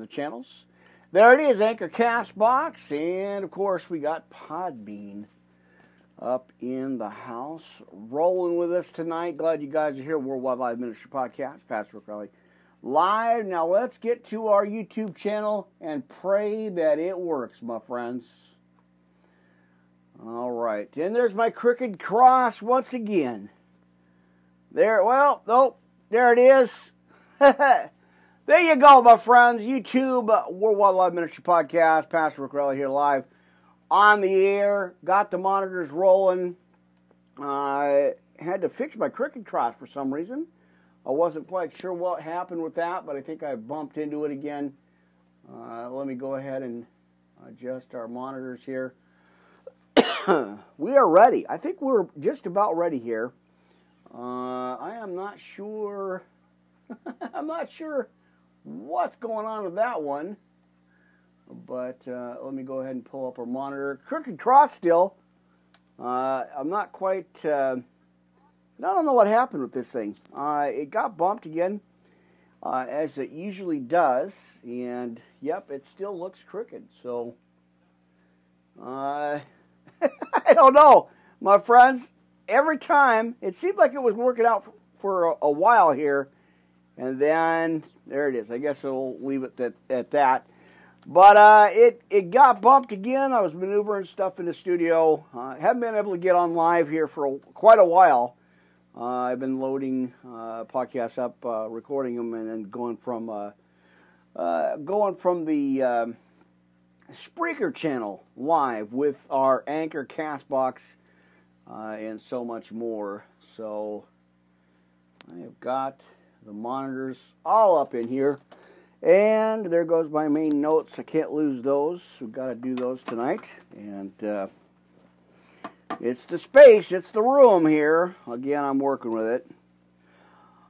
the channels. There it is, Anchor Castbox, and of course we got Podbean up in the house, rolling with us tonight. Glad you guys are here. Worldwide Live Ministry Podcast, Pastor Crowley live. Now let's get to our YouTube channel and pray that it works, my friends. All right, and there's my crooked cross once again. There, well, oh, there it is. There you go, my friends. YouTube, uh, Worldwide Live Ministry Podcast. Pastor Rick Relly here live on the air. Got the monitors rolling. I uh, had to fix my crooked cross for some reason. I wasn't quite sure what happened with that, but I think I bumped into it again. Uh, let me go ahead and adjust our monitors here. we are ready. I think we're just about ready here. Uh, I am not sure. I'm not sure what's going on with that one. But uh, let me go ahead and pull up our monitor. Crooked cross still. Uh, I'm not quite. Uh, I don't know what happened with this thing. Uh, it got bumped again, uh, as it usually does, and yep, it still looks crooked. So uh, I don't know, my friends. Every time it seemed like it was working out for, a, a while here, and then there it is. I guess I'll leave it at, at that. But uh, it it got bumped again. I was maneuvering stuff in the studio. I uh, haven't been able to get on live here for a, quite a while. Uh, I've been loading uh, podcasts up, uh, recording them, and then going from uh, going from the um, Spreaker channel live with our Anchor Castbox and so much more. So I have got the monitors all up in here. And there goes my main notes. I can't lose those. We've got to do those tonight. And uh, it's the space, it's the room here. Again, I'm working with it.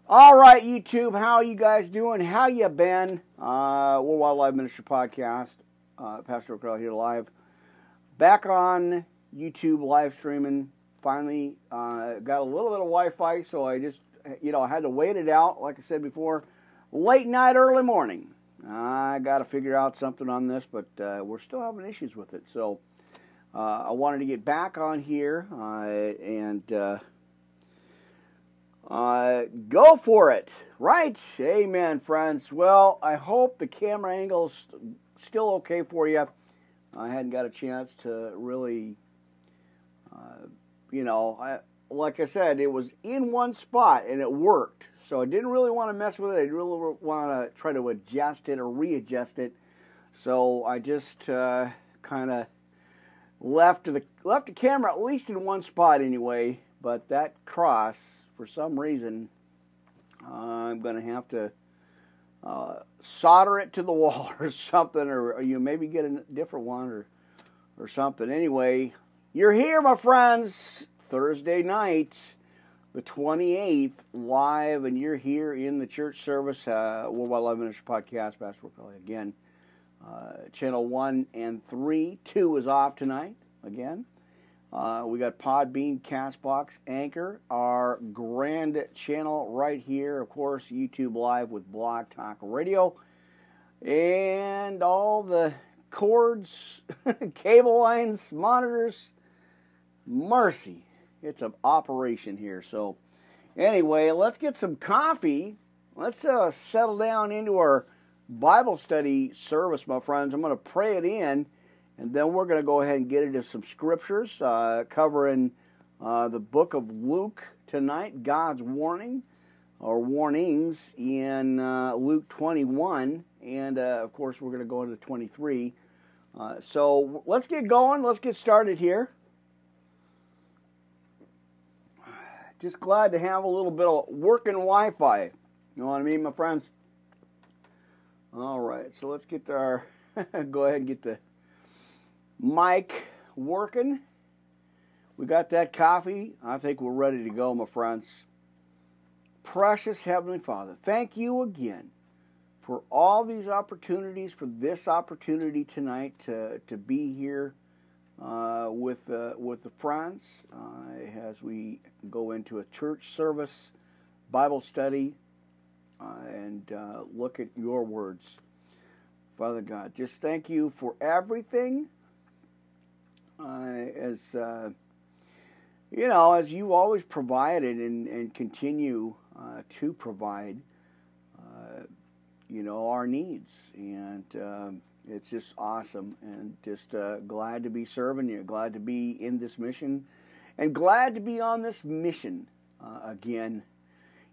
All right, YouTube, how you guys doing? How you been? Uh, Worldwide Wildlife Ministry Podcast. Uh, Pastor O'Crell here live. Back on YouTube live streaming. Finally, uh, got a little bit of Wi-Fi, so I just you know, I had to wait it out, like I said before, late night, early morning. I got to figure out something on this, but uh, we're still having issues with it. So uh, I wanted to get back on here uh, and uh, uh, go for it. Right? Amen, friends. Well, I hope the camera angle's still okay for you. I hadn't got a chance to really, uh, you know, I, like I said, it was in one spot and it worked. So I didn't really want to mess with it. I didn't really want to try to adjust it or readjust it. So I just uh, kind of left the left the camera at least in one spot anyway. But that cross, for some reason, uh, I'm going to have to uh, solder it to the wall or something, or, or you maybe get a different one or or something. Anyway, you're here, my friends. Thursday night, the 28th, live, and you're here in the church service, uh, Worldwide Live Ministry Podcast, Pastor Kelly again. Uh, channel 1 and 3. 2 is off tonight, again. Uh, we got Podbean, Castbox, Anchor, our grand channel right here. Of course, YouTube Live with Blog Talk Radio. And all the cords, cable lines, monitors. Mercy it's an operation here. So, anyway, let's get some coffee. Let's uh, settle down into our Bible study service, my friends. I'm going to pray it in, and then we're going to go ahead and get into some scriptures uh, covering uh, the book of Luke tonight, God's warning or warnings in uh, Luke 21, and uh, of course, we're going to go into 23. Uh, so let's get going. Let's get started here. Just glad to have a little bit of working Wi-Fi. You know what I mean, my friends? All right, so let's get our go ahead and get the mic working. We got that coffee. I think we're ready to go, my friends. Precious Heavenly Father, thank you again for all these opportunities, for this opportunity tonight to, to be here uh, with uh, with the friends uh, as we go into a church service, Bible study, uh, and uh, look at your words. Father God, just thank you for everything. As you know, as you always provided and, and continue to provide, you know, our needs. And um, it's just awesome and just uh, glad to be serving you, glad to be in this mission, and glad to be on this mission uh, again,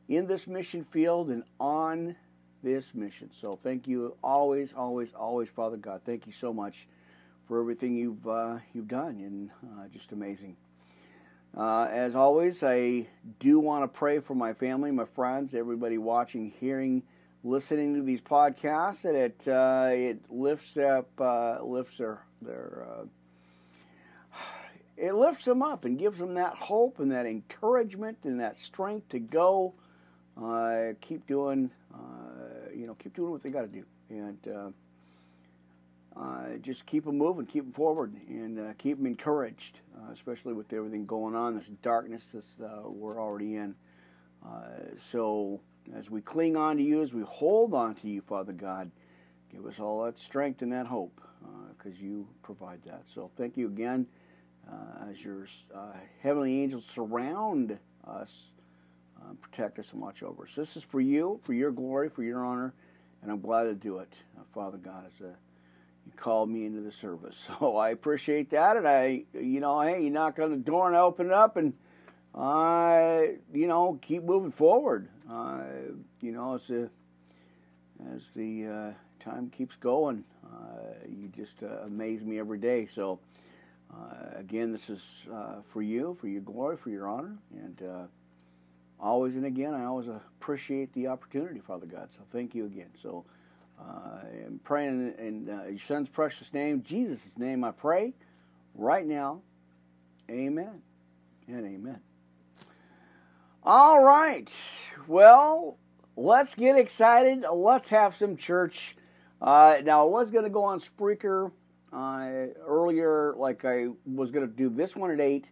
in this mission field and on this mission. So thank you always, always, always, Father God. Thank you so much for everything you've uh, you've done, and uh, just amazing. Uh, as always, I do want to pray for my family, my friends, everybody watching, hearing, listening to these podcasts, that it uh, it lifts up, uh, lifts their their uh, it lifts them up and gives them that hope and that encouragement and that strength to go, uh, keep doing, uh, you know, keep doing what they got to do, and uh, just keep them moving, keep them forward, and keep them encouraged, especially with everything going on, this darkness uh, we're already in. So, as we cling on to you, as we hold on to you, Father God, give us all that strength and that hope, uh, because you provide that. So, thank you again uh, as your uh, heavenly angels surround us, protect us, and watch over us. This is for you, for your glory, for your honor, and I'm glad to do it, Father God, as a you called me into the service. So I appreciate that. And I, you know, hey, you knock on the door and I open it up and I, you know, keep moving forward. Uh, you know, as the, as the uh, time keeps going, uh, you just uh, amaze me every day. So, uh, again, this is uh, for you, for your glory, for your honor. And always and again, I always appreciate the opportunity, Father God. So thank you again. So, uh, I'm praying in uh, your son's precious name, Jesus' name, I pray right now. Amen and amen. All right. Well, let's get excited. Let's have some church. Uh, now, I was going to go on Spreaker uh, earlier, like I was going to do this one at 8.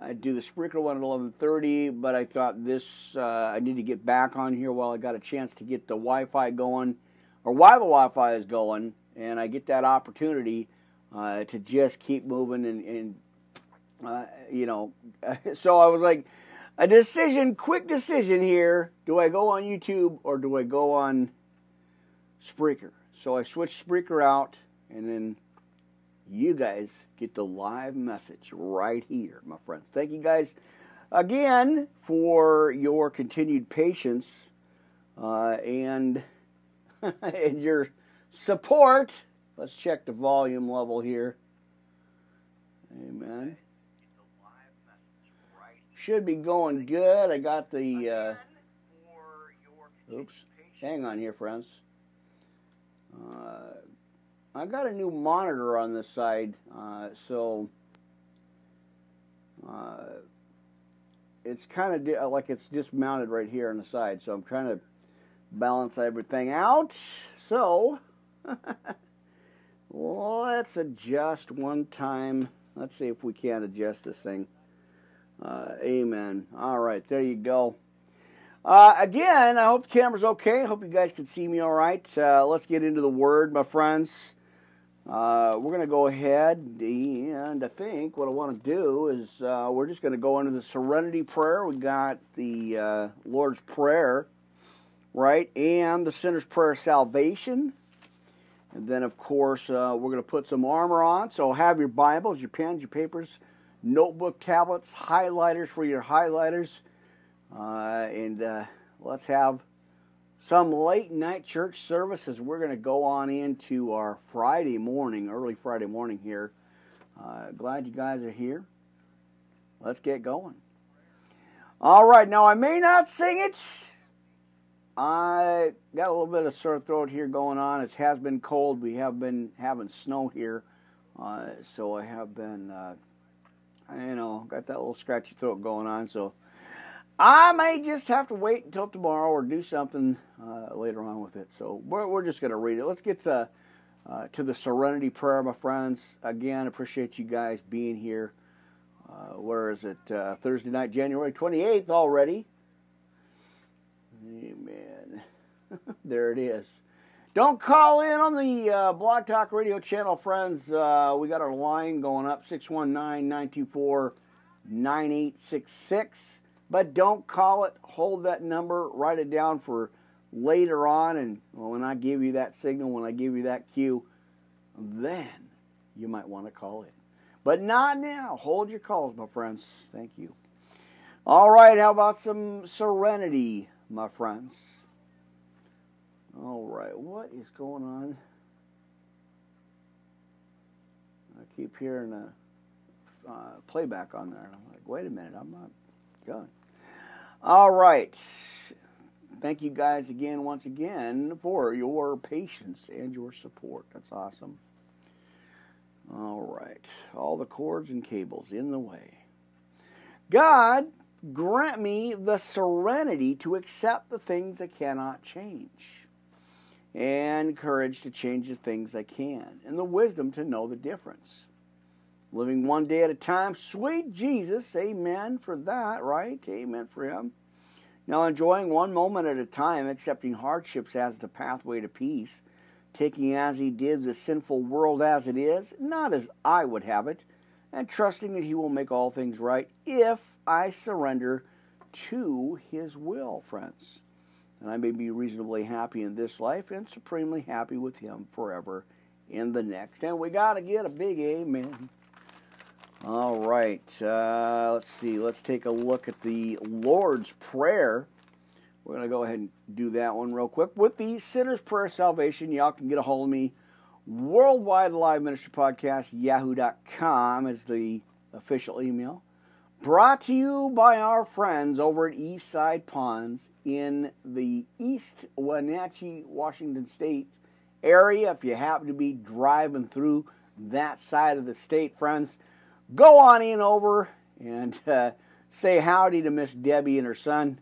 I'd do the Spreaker one at 11.30, but I thought this, uh, I need to get back on here while I got a chance to get the Wi-Fi going or while the Wi-Fi is going, and I get that opportunity uh, to just keep moving and, and uh, you know, so I was like, a decision, quick decision here. Do I go on YouTube or do I go on Spreaker? So I switched Spreaker out, and then you guys get the live message right here, my friends. Thank you guys again for your continued patience uh, and and your support. Let's check the volume level here. Amen. Should be going good. I got the. Uh, oops. Hang on here, friends. Uh, I got a new monitor on this side, uh, so uh, it's kind of di- like it's just mounted right here on the side. So I'm trying to balance everything out. So, let's adjust one time. Let's see if we can't adjust this thing. Uh, amen. All right, there you go. Uh, again, I hope the camera's okay. I hope you guys can see me all right. Uh, let's get into the Word, my friends. Uh, we're going to go ahead, and I think what I want to do is uh, we're just going to go into the Serenity Prayer. We got the uh, Lord's Prayer right? And the sinner's prayer of salvation. And then, of course, we're going to put some armor on. So have your Bibles, your pens, your papers, notebook tablets, highlighters for your highlighters. Uh, and uh, let's have some late night church services. We're going to go on into our Friday morning, early Friday morning here. Uh, glad you guys are here. Let's get going. All right, now I may not sing it I got a little bit of sore throat here going on. It has been cold. We have been having snow here, uh, so I have been, uh, you know, got that little scratchy throat going on. So I may just have to wait until tomorrow or do something uh, later on with it. So we're, we're just going to read it. Let's get to, uh, to the Serenity Prayer, my friends. Again, appreciate you guys being here. Uh, where is it? Uh, Thursday night, January 28th already. Amen. there it is. Don't call in on the uh, Blog Talk Radio channel, friends. Uh, we got our line going up 619 924 9866. But don't call it. Hold that number. Write it down for later on. And well, when I give you that signal, when I give you that cue, then you might want to call in. But not now. Hold your calls, my friends. Thank you. All right, how about some serenity, my friends? All right, what is going on? I keep hearing a uh, playback on there. I'm like, wait a minute, I'm not going. All right. Thank you guys again, once again, for your patience and your support. That's awesome. All right. All the cords and cables in the way. God, grant me the serenity to accept the things I cannot change, and courage to change the things I can, and the wisdom to know the difference. Living one day at a time, sweet Jesus, amen for that, right? Amen for him. Now, enjoying one moment at a time, accepting hardships as the pathway to peace, taking as he did the sinful world as it is, not as I would have it, and trusting that he will make all things right if I surrender to his will, friends. And I may be reasonably happy in this life and supremely happy with him forever in the next. And we got to get a big amen. All right. Uh, let's see. Let's take a look at the Lord's Prayer. We're going to go ahead and do that one real quick. With the Sinner's Prayer Salvation, y'all can get a hold of me. Worldwide Live Ministry Podcast, yahoo.com is the official email. Brought to you by our friends over at Eastside Pawns in the East Wenatchee, Washington State area. If you happen to be driving through that side of the state, friends, go on in over and uh, say howdy to Miss Debbie and her son.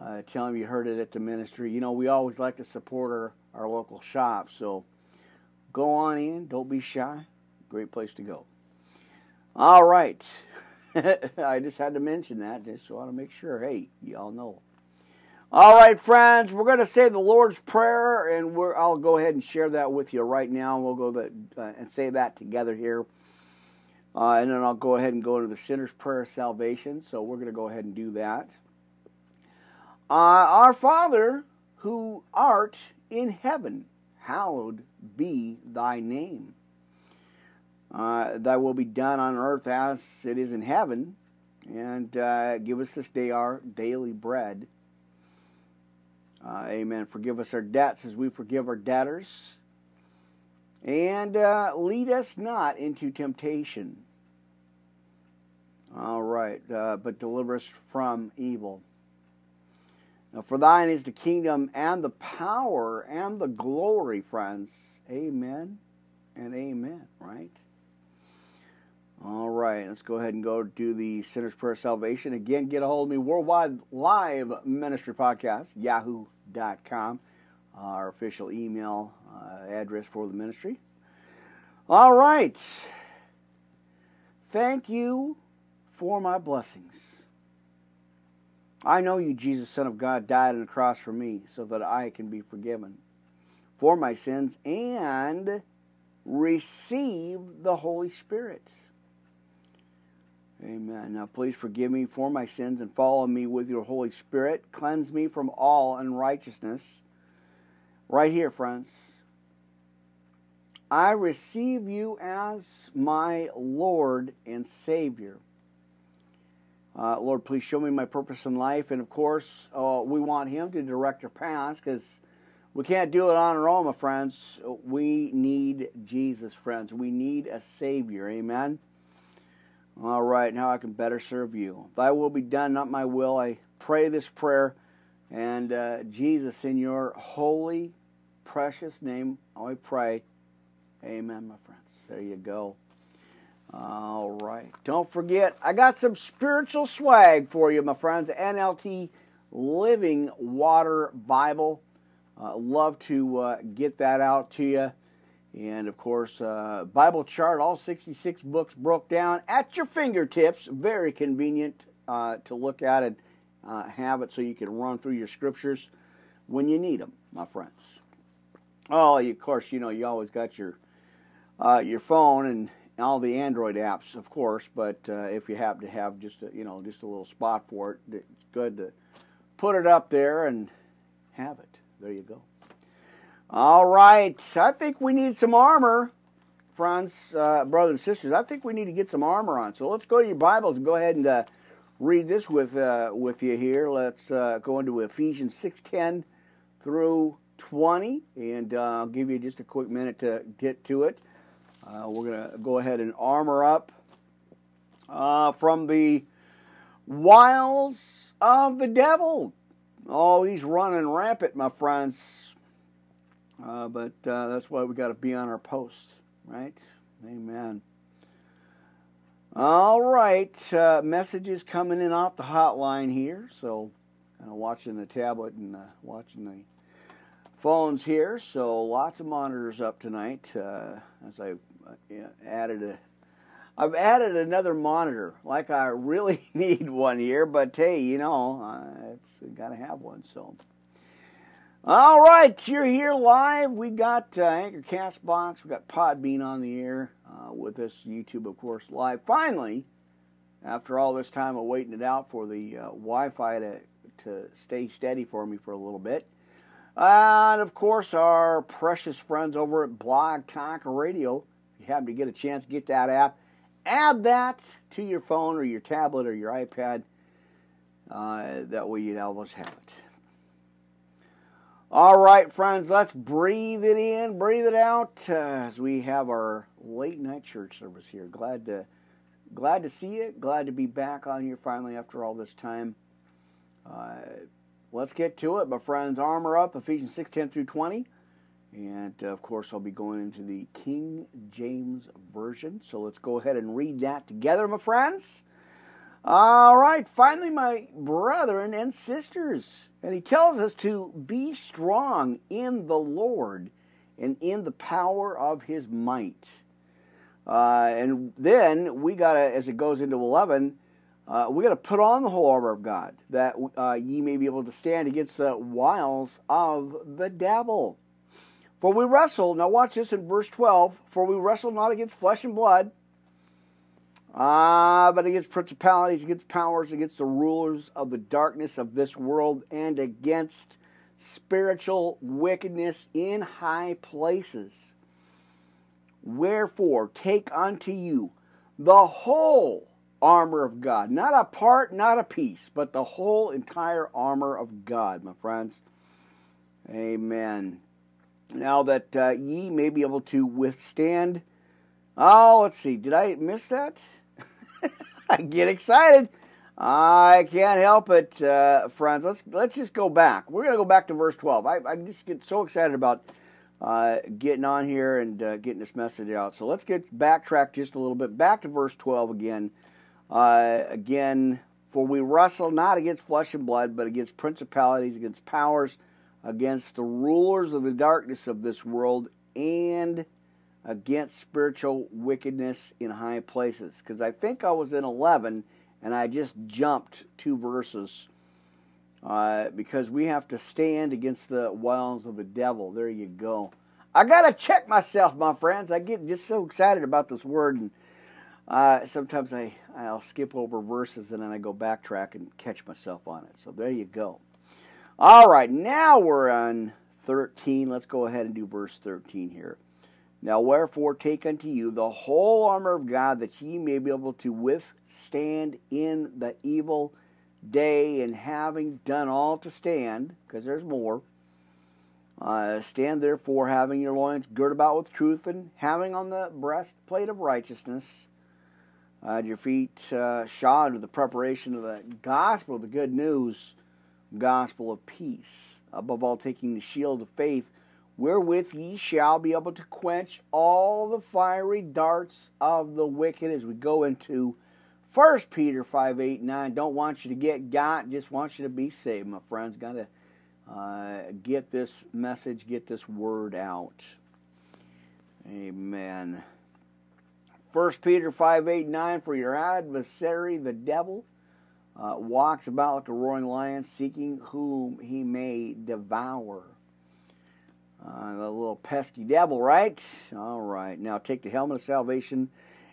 Uh, tell them you heard it at the ministry. You know, we always like to support our, our local shops, so go on in. Don't be shy. Great place to go. All right. I just had to mention that just want to make sure. Hey, y'all know. All right, friends, we're going to say the Lord's Prayer, and I'll go ahead and share that with you right now. We'll go uh, and say that together here. Uh, and then I'll go ahead and go into the sinner's prayer of salvation. So we're going to go ahead and do that. Uh, our Father, who art in heaven, hallowed be thy name. Uh, thy will be done on earth as it is in heaven. And uh, give us this day our daily bread. Uh, amen. Forgive us our debts as we forgive our debtors and uh, lead us not into temptation. All right, uh, but deliver us from evil. Now, for thine is the kingdom and the power and the glory, friends. Amen and amen, right? All right, let's go ahead and go do the Sinner's Prayer Salvation. Again, get a hold of me, Worldwide Live Ministry Podcast, yahoo.com our official email uh, address for the ministry. All right. Thank you for my blessings. I know you, Jesus, Son of God, died on the cross for me so that I can be forgiven for my sins and receive the Holy Spirit. Amen. Now, please forgive me for my sins and follow me with your Holy Spirit. Cleanse me from all unrighteousness Right here, friends. I receive you as my Lord and Savior. Uh, Lord, please show me my purpose in life. And of course, uh, we want Him to direct our paths because we can't do it on our own, my friends. We need Jesus, friends. We need a Savior. Amen. All right, now I can better serve you. Thy will be done, not my will. I pray this prayer. And uh, Jesus, in your holy, precious name, I pray. Amen, my friends. There you go. All right. Don't forget, I got some spiritual swag for you, my friends. NLT Living Water Bible. Uh, love to uh, get that out to you. And of course, uh, Bible chart, all 66 books broke down at your fingertips. Very convenient uh, to look at and uh, have it so you can run through your scriptures when you need them, my friends. Oh, of course, you know you always got your uh, your phone and all the Android apps, of course. But uh, if you happen to have just a, you know just a little spot for it, it's good to put it up there and have it. There you go. All right, I think we need some armor, friends, uh, brothers and sisters. I think we need to get some armor on. So let's go to your Bibles and go ahead and uh, read this with uh, with you here. Let's uh, go into Ephesians six ten through twenty, and uh, I'll give you just a quick minute to get to it. Uh, we're to go ahead and armor up from the wiles of the devil. Oh, he's running rampant, my friends. Uh, but uh, that's why we got to be on our post, right? Amen. All right, uh, messages coming in off the hotline here. So, kind of watching the tablet and uh, watching the phones here. So, lots of monitors up tonight. Uh, as I uh, added a I've added another monitor. Like I really need one here, but hey, you know, it's got to have one. So, all right, you're here live. We got uh, Anchor Castbox. We got Podbean on the air uh, with us. YouTube, of course, live. Finally, after all this time of waiting it out for the uh, Wi-Fi to to stay steady for me for a little bit. and of course, our precious friends over at Blog Talk Radio. If you happen to get a chance, get that app add that to your phone or your tablet or your iPad. Uh, that way you'd always have it. All right, friends, let's breathe it in, breathe it out uh, as we have our late night church service here. Glad to glad to see you. Glad to be back on here finally after all this time. Uh, let's get to it, my friends. Armor up, Ephesians 6 10 through 20. And uh, of course, I'll be going into the King James Version. So let's go ahead and read that together, my friends. All right, finally, my brethren and sisters. And he tells us to be strong in the Lord and in the power of his might. Uh, and then we got to, as it goes into 11, uh, we got to put on the whole armor of God, that uh, ye may be able to stand against the wiles of the devil. For we wrestle, now watch this in verse 12, for we wrestle not against flesh and blood, uh, but against principalities, against powers, against the rulers of the darkness of this world, and against spiritual wickedness in high places. Wherefore, take unto you the whole armor of God. Not a part, not a piece, but the whole entire armor of God, my friends. Amen. Now that uh, ye may be able to withstand. Oh, let's see. Did I miss that? I get excited. I can't help it, uh, friends. Let's let's just go back. We're gonna go back to verse 12. I, I just get so excited about uh, getting on here and uh, getting this message out. So let's get backtrack just a little bit. Back to verse 12 again. Uh, again, for we wrestle not against flesh and blood, but against principalities, against powers against the rulers of the darkness of this world and against spiritual wickedness in high places. Because I think I was in 11 and I just jumped two verses uh, because we have to stand against the wiles of the devil. There you go. I got to check myself, my friends. I get just so excited about this word. And uh, sometimes I, I'll skip over verses and then I go backtrack and catch myself on it. So there you go. All right, now we're on 13. Let's go ahead and do verse 13 here. Now, wherefore, take unto you the whole armor of God, that ye may be able to withstand in the evil day, and having done all to stand, because there's more, uh, stand therefore, having your loins girt about with truth, and having on the breastplate of righteousness, uh, your feet uh, shod with the preparation of the gospel, the good news gospel of peace. Above all, taking the shield of faith, wherewith ye shall be able to quench all the fiery darts of the wicked as we go into 1 Peter 5 8 9. Don't want you to get got, just want you to be saved, my friends. Got to uh, get this message, get this word out. Amen. 1 Peter 5 8 9. For your adversary, the devil, uh, walks about like a roaring lion, seeking whom he may devour. Uh, the little pesky devil, right? All right. Now take the helmet of salvation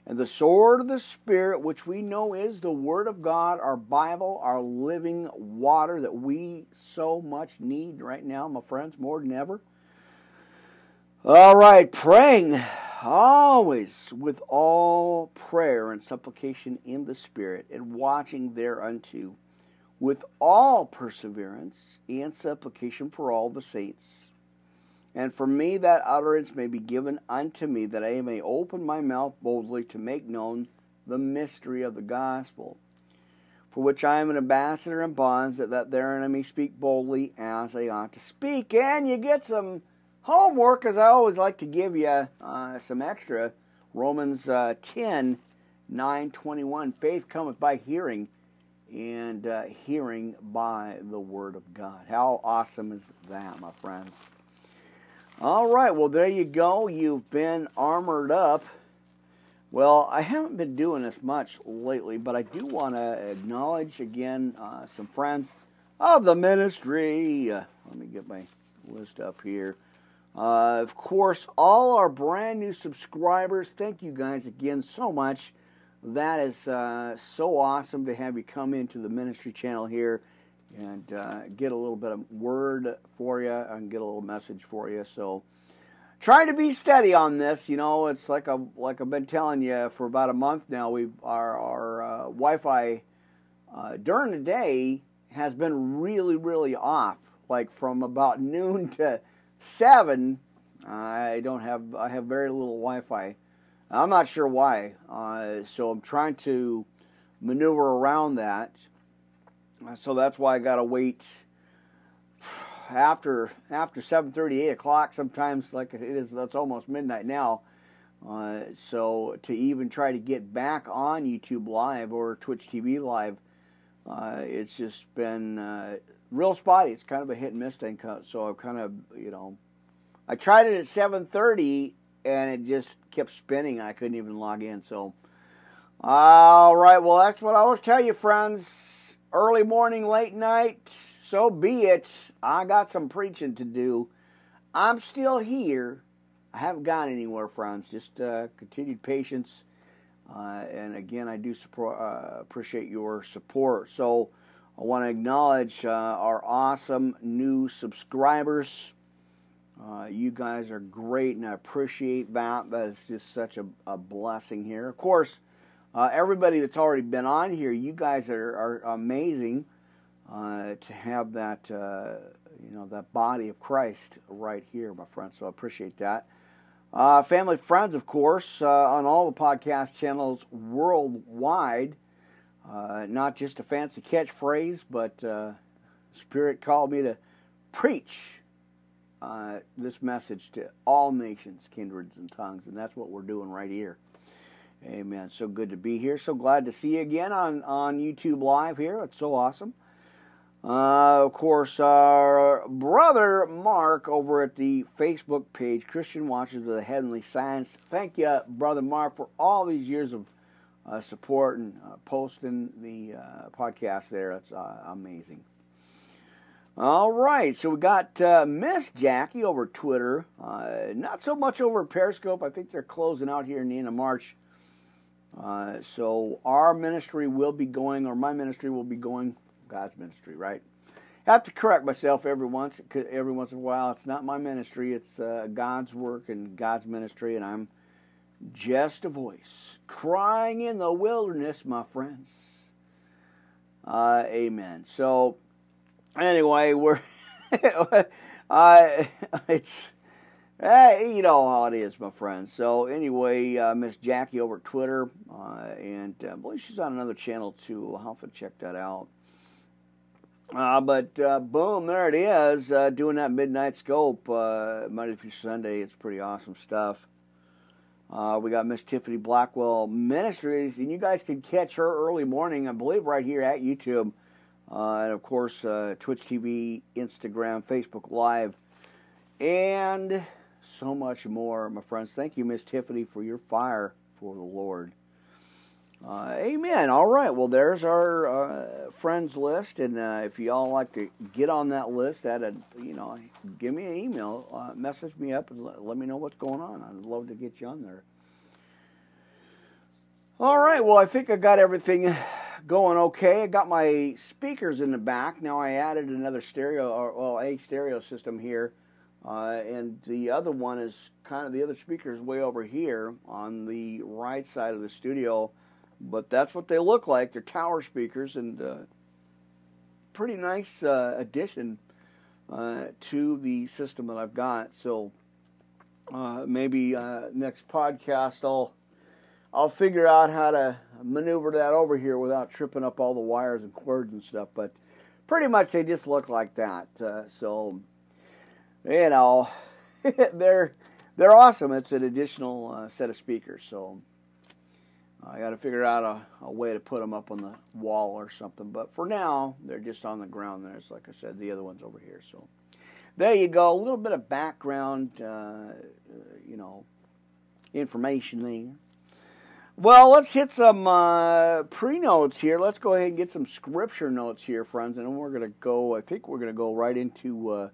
and the sword of the Spirit, which we know is the Word of God, our Bible, our living water that we so much need right now, my friends, more than ever. All right, praying always with all prayer and supplication in the Spirit, and watching thereunto with all perseverance and supplication for all the saints and for me that utterance may be given unto me, that I may open my mouth boldly to make known the mystery of the gospel, for which I am an ambassador in bonds, that, that therein I may speak boldly as I ought to speak. And you get some homework, as I always like to give you uh, some extra. Romans uh, 10, 9, 21. Faith cometh by hearing, and uh, hearing by the word of God. How awesome is that, my friends? All right, well, there you go. You've been armored up. Well, I haven't been doing this much lately, but I do want to acknowledge again uh, some friends of the ministry. Uh, let me get my list up here. Uh, of course, all our brand new subscribers, thank you guys again so much. That is uh, so awesome to have you come into the ministry channel here and uh, get a little bit of word for you and get a little message for you. So trying to be steady on this. You know, it's like a like I've been telling you for about a month now. We've our our uh, Wi-Fi uh, during the day has been really really off. Like from about noon to seven, I don't have I have very little Wi-Fi. I'm not sure why. Uh, so I'm trying to maneuver around that. So that's why I got to wait after after 7:30, 8 o'clock. Sometimes, like it is, that's almost midnight now. Uh, so to even try to get back on YouTube Live or Twitch TV Live, uh, it's just been uh, real spotty. It's kind of a hit and miss thing. So I've kind of, you know, I tried it at 7:30 and it just kept spinning. I couldn't even log in. So, all right. Well, that's what I always tell you, friends early morning, late night, so be it. I got some preaching to do. I'm still here. I haven't gone anywhere, friends. Just uh, continued patience. Uh, and again, I do support, uh, appreciate your support. So I want to acknowledge uh, our awesome new subscribers. Uh, you guys are great, and I appreciate that. That is just such a, a blessing here. Of course, uh, everybody that's already been on here, you guys are, are amazing uh, to have that, uh, you know, that body of Christ right here, my friends. So I appreciate that. Uh, family, friends, of course, uh, on all the podcast channels worldwide. Uh, not just a fancy catchphrase, but Spirit called me to preach this message to all nations, kindreds, and tongues, and that's what we're doing right here. Amen. So good to be here. So glad to see you again on, on YouTube Live here. It's so awesome. Uh, of course, our brother Mark over at the Facebook page, Christian Watchers of the Heavenly Science. Thank you, brother Mark, for all these years of uh, support and uh, posting the uh, podcast there. It's uh, amazing. All right, so we got uh, Miss Jackie over Twitter. not so much over Periscope. I think they're closing out here in the end of March. Uh, so our ministry will be going, or my ministry will be going, God's ministry, right? I have to correct myself every once every once in a while. It's not my ministry; it's uh, God's work and God's ministry, and I'm just a voice crying in the wilderness, my friends. Uh, amen. So, anyway, we're I it's Hey, you know how it is, my friends. So anyway, uh, Miss Jackie over Twitter, uh, and uh, I believe she's on another channel too. I'll have to check that out. Uh, but uh, boom, there it is, uh, doing that midnight scope Monday through Sunday. It's pretty awesome stuff. we got Miss Tiffany Blackwell Ministries, and you guys can catch her early morning, I believe, right here at YouTube, and of course Twitch TV, Instagram, Facebook Live, and so much more, my friends. Thank you, Miss Tiffany, for your fire for the Lord. Uh, amen. All right. Well, there's our uh, friends list, and uh, if y'all like to get on that list, that you know, give me an email, uh, message me up, and let, let, me know what's going on. I'd love to get you on there. All right. Well, I think I got everything going okay. I got my speakers in the back. Now I added another stereo, or well, a stereo system here, uh, and the other one is kind of the other speaker is way over here on the right side of the studio but that's what they look like. They're tower speakers and uh, pretty nice uh, addition uh, to the system that I've got. So uh, maybe uh, next podcast I'll I'll figure out how to maneuver that over here without tripping up all the wires and cords and stuff. But pretty much they just look like that. So you know they're they're awesome. It's an additional set of speakers. So. I got to figure out a, a, way to put them up on the wall or something. But for now, they're just on the ground there. It's like I said, the other one's over here. So there you go. A little bit of background, uh, you know, information there. Well, let's hit some uh, pre notes here. Let's go ahead and get some scripture notes here, friends. And then we're going to go, I think we're going to go right into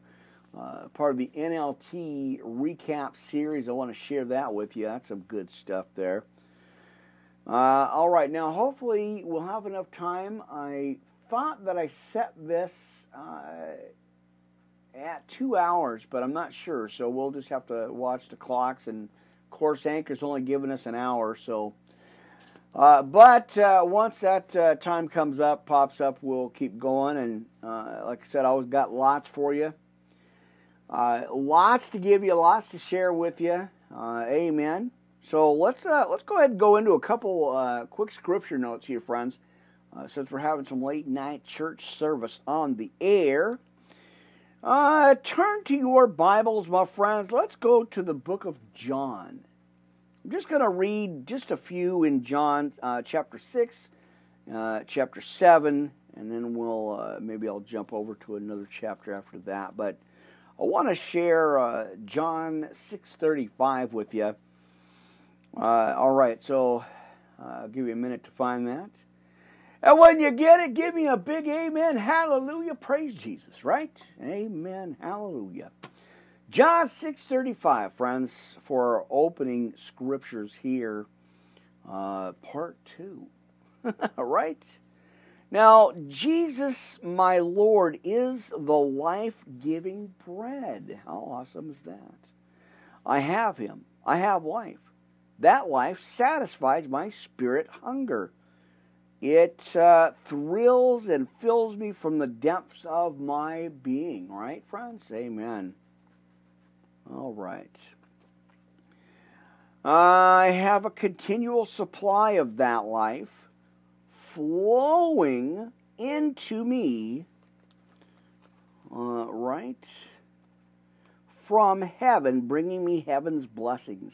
uh, part of the NLT recap series. I want to share that with you. That's some good stuff there. Uh, all right, now hopefully we'll have enough time. I thought that I set this uh, at two hours, but I'm not sure. So we'll just have to watch the clocks. And course, Anchor's only giving us an hour. So, uh, but uh, once that uh, time comes up, pops up, we'll keep going. And uh, like I said, I always got lots for you. Lots to give you, lots to share with you. amen. So let's uh, let's go ahead and go into a couple uh, quick scripture notes here, friends. Uh, since we're having some late night church service on the air, uh, turn to your Bibles, my friends. Let's go to the book of John. I'm just going to read just a few in John uh, chapter six, uh, chapter seven, and then we'll maybe I'll jump over to another chapter after that. But I want to share John six thirty five with you. Uh, all right, so uh, I'll give you a minute to find that. And when you get it, give me a big amen, hallelujah, praise Jesus, right? Amen, hallelujah. John 6:35, friends, for our opening scriptures here, uh, part two. right? Now, Jesus, my Lord, is the life-giving bread. How awesome is that? I have him. I have life. That life satisfies my spirit hunger. It uh, thrills and fills me from the depths of my being, right, friends? Amen. All right. I have a continual supply of that life flowing into me, uh, right, from heaven, bringing me heaven's blessings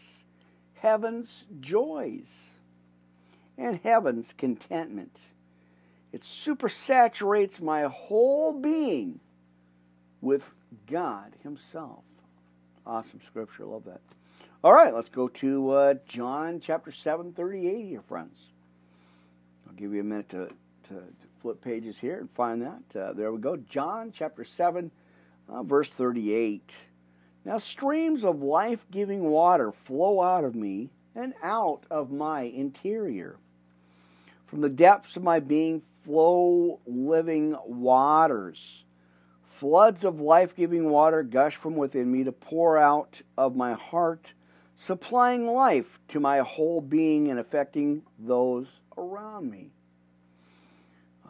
heaven's joys and heaven's contentment. It supersaturates my whole being with God Himself. Awesome scripture. Love that. All right, let's go to uh, John chapter 7, 38 here, friends. Give you a minute to, to, to flip pages here and find that. Uh, there we go. John chapter 7, uh, verse 38. Now streams of life giving water flow out of me and out of my interior. From the depths of my being flow living waters. Floods of life giving water gush from within me to pour out of my heart, supplying life to my whole being and affecting those around me.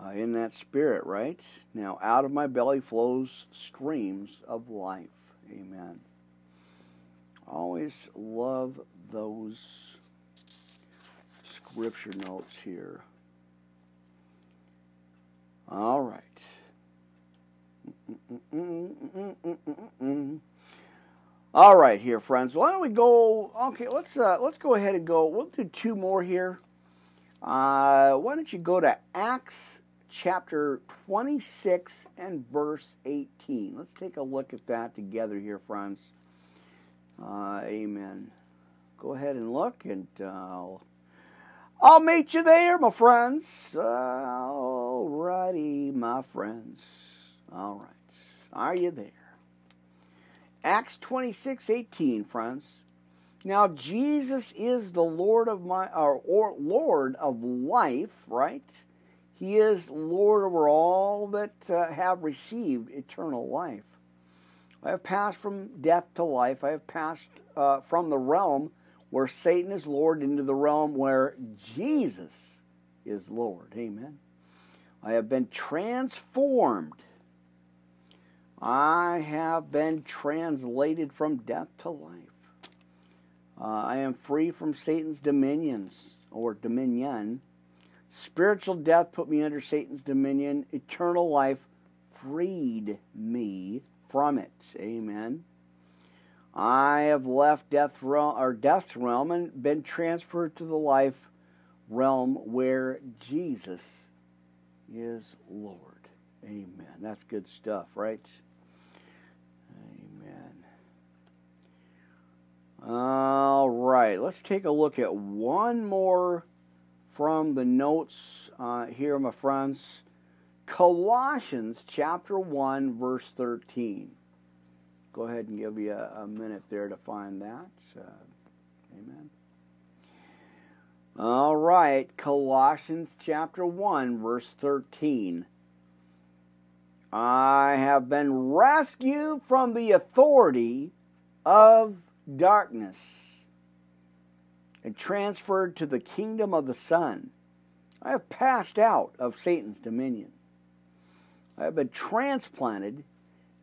Uh, in that spirit, right? Now, out of my belly flows streams of life. Amen. Always love those scripture notes here. All right. All right, here, friends. Why don't we go? Okay, let's uh, let's go ahead and go. We'll do two more here. Uh, why don't you go to Acts chapter 26 and verse 18? Let's take a look at that together here, friends. Uh, amen. Go ahead and look, and uh, I'll, I'll meet you there, my friends. All righty, my friends. All right. Are you there? Acts 26 18, friends. Now, Jesus is the Lord of my, or, or Lord of life, right? He is Lord over all that uh, have received eternal life. I have passed from death to life. I have passed uh, from the realm where Satan is Lord into the realm where Jesus is Lord. Amen. I have been transformed. I have been translated from death to life. Uh, I am free from Satan's dominions or dominion. Spiritual death put me under Satan's dominion. Eternal life freed me from it. Amen. I have left death realm or death's realm and been transferred to the life realm where Jesus is Lord. Amen. That's good stuff, right? All right, let's take a look at one more from the notes uh, here, my friends. Colossians chapter 1, verse 13. Go ahead and give you a, a minute there to find that. Uh, amen. All right, Colossians chapter 1, verse 13. I have been rescued from the authority of darkness and transferred to the kingdom of the Son. I have passed out of Satan's dominion. I have been transplanted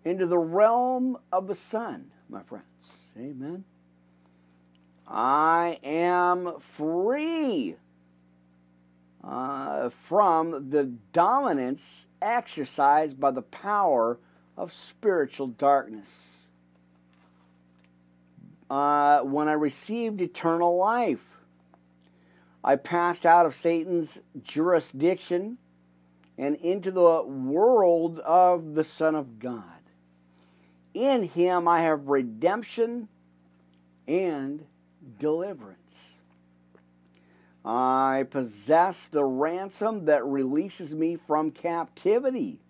into the realm of the Son, my friends. Amen. I am free uh, from the dominance exercised by the power of spiritual darkness. Uh, when I received eternal life, I passed out of Satan's jurisdiction and into the world of the Son of God. In him I have redemption and deliverance. I possess the ransom that releases me from captivity.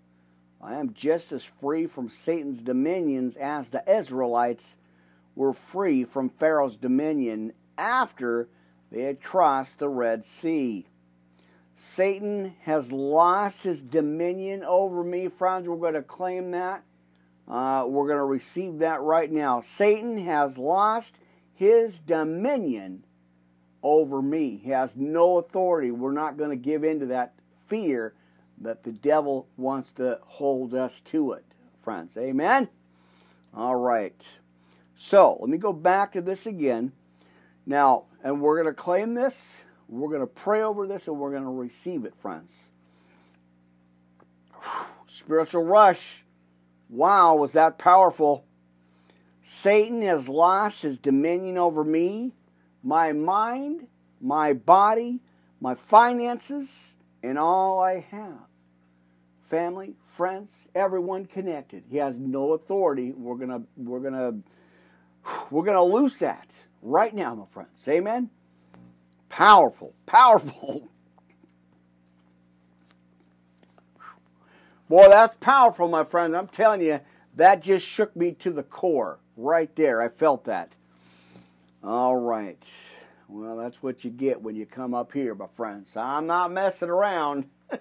I am just as free from Satan's dominions as the Israelites were free from Pharaoh's dominion after they had crossed the Red Sea. Satan has lost his dominion over me, friends. We're going to claim that. Uh, we're going to receive that right now. Satan has lost his dominion over me. He has no authority. We're not going to give in to that fear that the devil wants to hold us to it, friends. Amen? All right. So, let me go back to this again. Now, and we're going to claim this, we're going to pray over this, and we're going to receive it, friends. Spiritual rush. Wow, was that powerful? Satan has lost his dominion over me, my mind, my body, my finances, and all I have. Family, friends, everyone connected. He has no authority. We're gonna we're gonna we're gonna lose that right now, my friends. Amen. Powerful, powerful. Boy, that's powerful, my friends. I'm telling you, that just shook me to the core right there. I felt that. All right. Well, that's what you get when you come up here, my friends. I'm not messing around.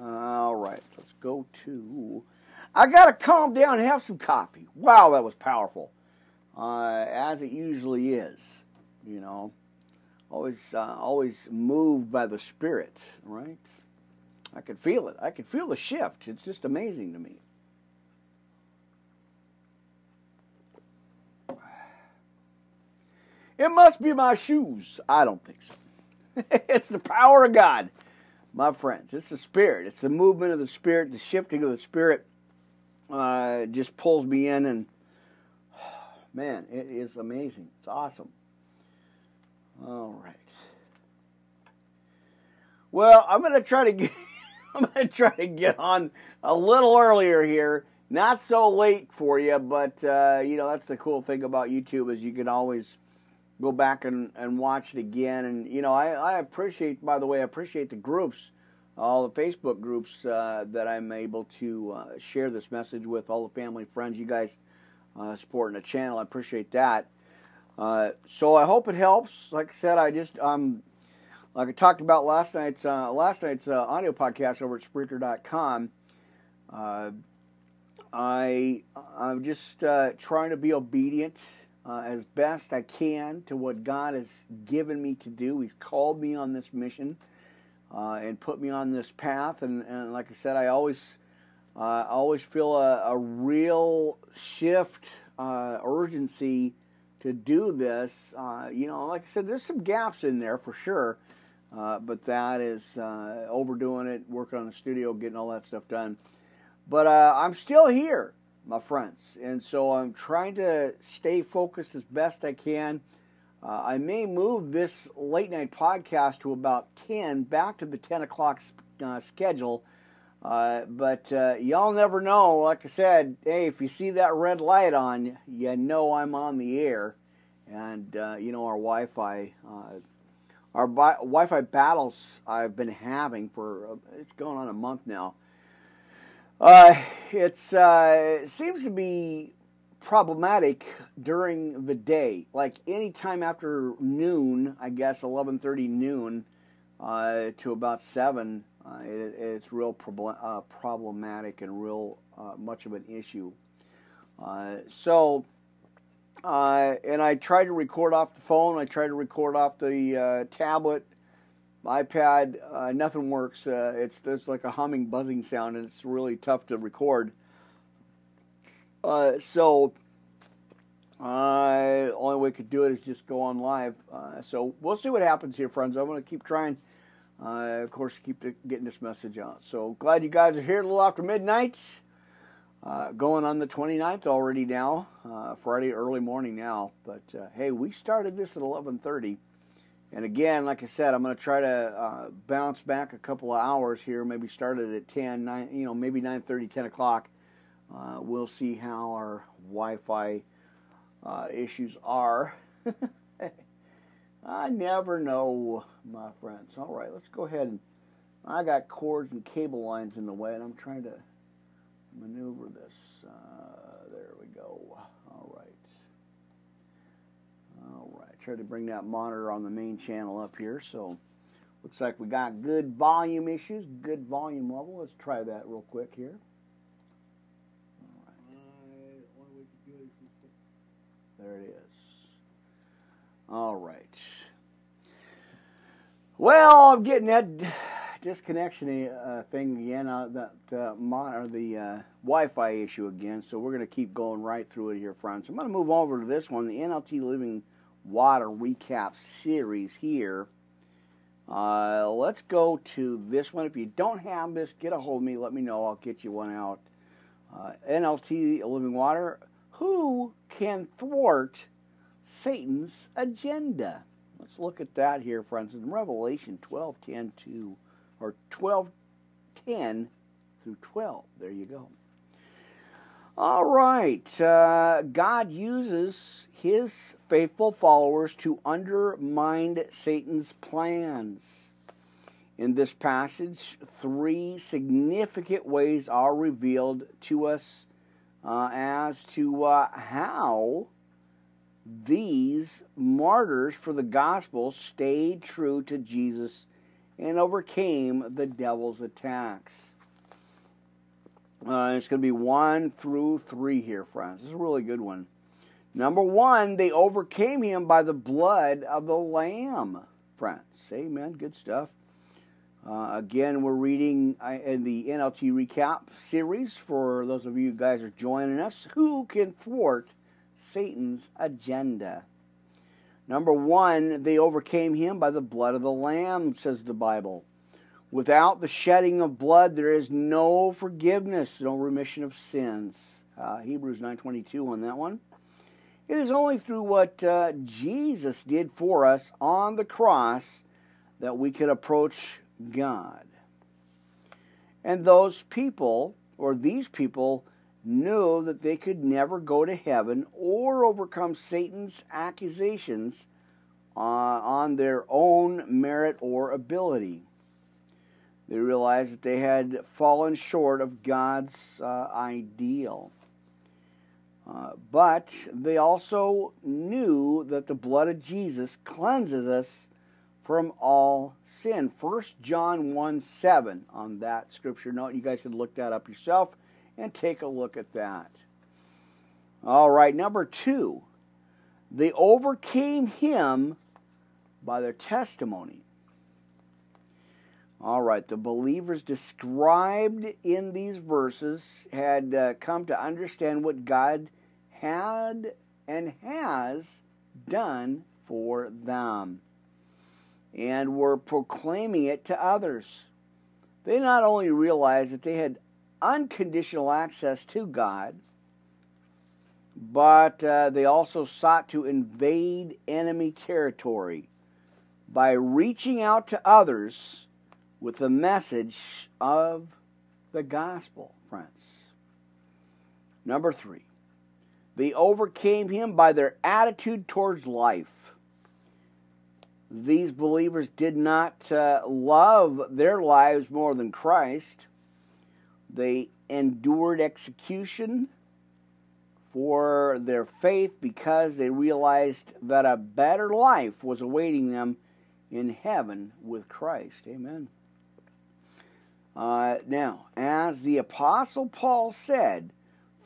All right, let's go to. I got to calm down and have some coffee. Wow, that was powerful. Uh, as it usually is, you know. Always, uh, always moved by the Spirit, right? I could feel it. I could feel the shift. It's just amazing to me. It must be my shoes. I don't think so. it's the power of God, my friends. It's the Spirit. It's the movement of the Spirit, the shifting of the Spirit. Uh, just pulls me in, and man, it is amazing. It's awesome. All right. Well, I'm to try to get. I'm to try to get on a little earlier here. Not so late for you, but uh, you know that's the cool thing about YouTube is you can always go back and, and watch it again. And you know, I, I appreciate, by the way, I appreciate the groups, all the Facebook groups uh, that I'm able to uh, share this message with, all the family, friends, you guys uh, supporting the channel. I appreciate that. Uh, so I hope it helps. Like I said, I just um, like I talked about last night's uh, last night's uh, audio podcast over at Spreaker.com. I I'm just trying to be obedient as best I can to what God has given me to do. He's called me on this mission uh, and put me on this path. And, and like I said, I always I always feel a, a real shift, urgency to do this. Uh, you know, like I said, there's some gaps in there for sure, uh, but that is uh, overdoing it, working on the studio, getting all that stuff done. But uh, I'm still here, my friends, and so I'm trying to stay focused as best I can. Uh, I may move this late night podcast to about 10, back to the 10 o'clock uh, schedule. Uh, but uh, y'all never know. Like I said, hey, if you see that red light on, you know I'm on the air. And uh, you know our Wi-Fi, uh, our bi- Wi-Fi battles I've been having for it's going on a month now. It's it seems to be problematic during the day, like any time after noon, I guess 11:30 noon to about seven uh, it, it's real prob- uh, problematic and real uh, much of an issue. Uh, so, uh, and I try to record off the phone. I try to record off the uh, tablet, iPad. nothing works. it's there's like a humming, buzzing sound, and it's really tough to record. So, uh, only way we could do it is just go on live. so we'll see what happens here, friends. I'm going to keep trying uh, of course, keep the, getting this message out. So glad you guys are here a little after midnight. Uh, going on the 29th already now, uh, Friday early morning now. But uh, hey, we started this at 11:30, and again, like I said, I'm going to try to uh, bounce back a couple of hours here. Maybe start it at 10, 9, you know, maybe 9:30, 10 o'clock. Uh, we'll see how our Wi-Fi uh, issues are. I never know, my friends. All right, let's go ahead and. I got cords and cable lines in the way, and I'm trying to maneuver this. Uh, there we go. All right. All right. Try to bring that monitor on the main channel up here. So, looks like we got good volume issues, good volume level. Let's try that real quick here. All right. There it is. All right. Well, I'm getting that disconnection uh, thing again, uh, that uh, mon- or the uh, Wi-Fi issue again. So we're going to keep going right through it here, friends. I'm going to move over to this one, the NLT Living Water Recap Series here. Uh, let's go to this one. If you don't have this, get a hold of me. Let me know. I'll get you one out. Uh, NLT Living Water. Who can thwart Satan's agenda. Let's look at that here, friends. In Revelation 12 10 to, or 12 10 through 12. There you go. All right. Uh, God uses his faithful followers to undermine Satan's plans. In this passage, three significant ways are revealed to us uh, as to uh, how these martyrs for the gospel stayed true to Jesus and overcame the devil's attacks. Uh, it's going to be one through three here, friends. This is a really good one. Number one, they overcame him by the blood of the Lamb, friends. Amen. Good stuff. Uh, again, we're reading uh, in the NLT recap series for those of you guys are joining us. Who can thwart Satan's agenda. Number one, they overcame him by the blood of the Lamb, says the Bible. Without the shedding of blood, there is no forgiveness, no remission of sins. Uh, Hebrews 9.22 on that one. It is only through what uh, Jesus did for us on the cross that we could approach God. And those people, or these people, knew that they could never go to heaven or overcome Satan's accusations uh, on their own merit or ability. They realized that they had fallen short of God's uh, ideal. Uh, but they also knew that the blood of Jesus cleanses us from all sin. 1 John 1 7 on that scripture note. You guys can look that up yourself and take a look at that. All right, number two, they overcame him by their testimony. All right, the believers described in these verses had uh, come to understand what God had and has done for them and were proclaiming it to others. They not only realized that they had unconditional access to God, but uh, they also sought to invade enemy territory by reaching out to others with the message of the gospel, friends. Number three, they overcame him by their attitude towards life. These believers did not uh, love their lives more than Christ. They endured execution for their faith because they realized that a better life was awaiting them in heaven with Christ. Amen. Uh, now, as the Apostle Paul said,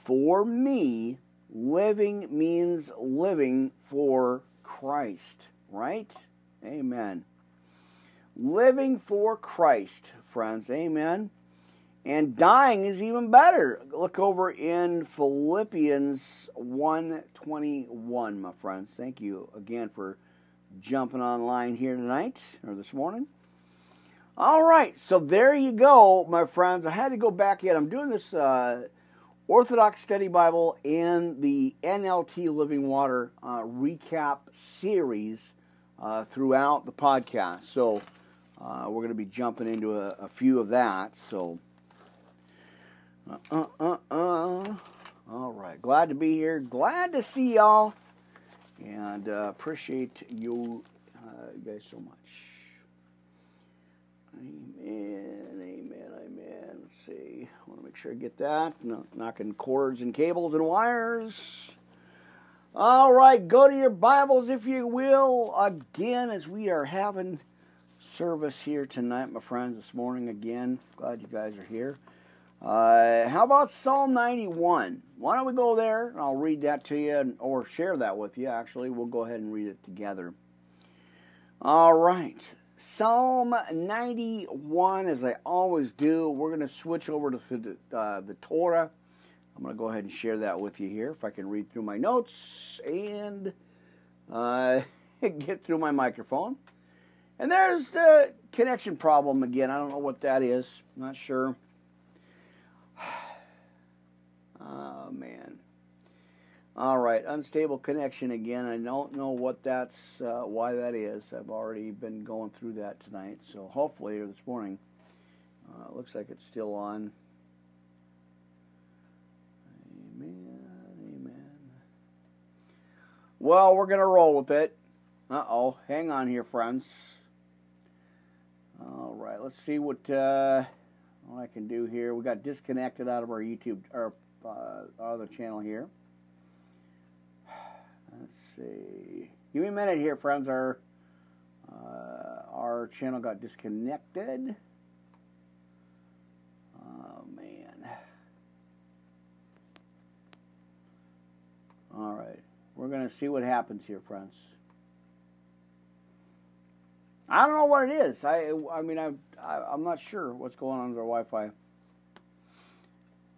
for me, living means living for Christ, right? Amen. Living for Christ, friends. Amen. And dying is even better. Look over in Philippians 121, my friends. Thank you again for jumping online here tonight or this morning. All right, so there you go, my friends. I had to go back in. I'm doing this uh, Orthodox Study Bible and the NLT Living Water uh, recap series uh, throughout the podcast. So uh, we're going to be jumping into a, a few of that. So uh, uh, uh, uh. All right. Glad to be here. Glad to see y'all. And uh, appreciate you, uh, you guys so much. Amen, amen, amen. Let's see. I want to make sure I get that. No, knocking cords and cables and wires. All right, go to your Bibles, if you will, again, as we are having service here tonight, my friends, this morning again. Glad you guys are here. Uh, how about Psalm 91? Why don't we go there? I'll read that to you or share that with you, actually. We'll go ahead and read it together. All right. Psalm 91, as I always do, we're going to switch over to uh, the Torah. I'm going to go ahead and share that with you here if I can read through my notes and uh, get through my microphone. And there's the connection problem again. I don't know what that is. I'm not sure. Oh, man. All right, unstable connection again. I don't know what that's, uh, why that is. I've already been going through that tonight, so hopefully, or this morning, uh, looks like it's still on. Amen, amen. Well, we're going to roll with it. Uh-oh, hang on here, friends. All right, let's see what, uh, what I can do here. We got disconnected out of our YouTube, our uh, other channel here. Let's see. Give me a minute here, friends. Our uh, our channel got disconnected. Oh man. All right, we're gonna see what happens here, friends. I don't know what it is. I I mean I, I I'm not sure what's going on with our Wi-Fi.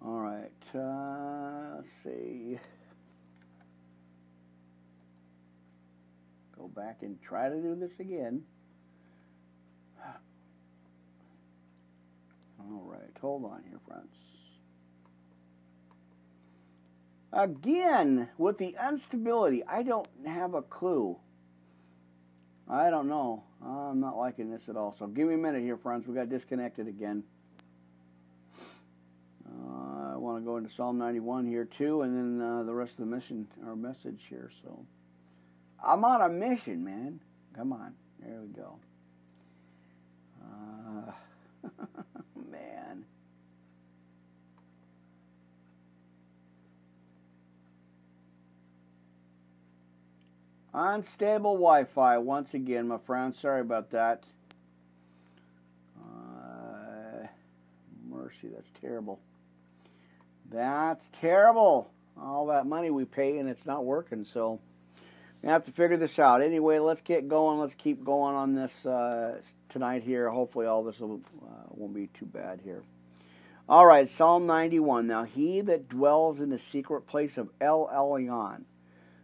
All right, uh, let's see. Go back and try to do this again. All right, hold on here, friends. Again, with the instability, I don't have a clue. I don't know. I'm not liking this at all. So give me a minute here, friends. We got disconnected again. Uh, I want to go into Psalm 91 here too, and then uh, the rest of the mission or message here. So I'm on a mission, man. Come on. There we go. Uh, man. Unstable Wi-Fi once again, my friend. Sorry about that. Uh, mercy, that's terrible. That's terrible. All that money we pay and it's not working, so we have to figure this out. Anyway, let's get going. Let's keep going on this uh, tonight here. Hopefully, all this will, uh, won't be too bad here. All right, Psalm 91. Now, he that dwells in the secret place of El Elyon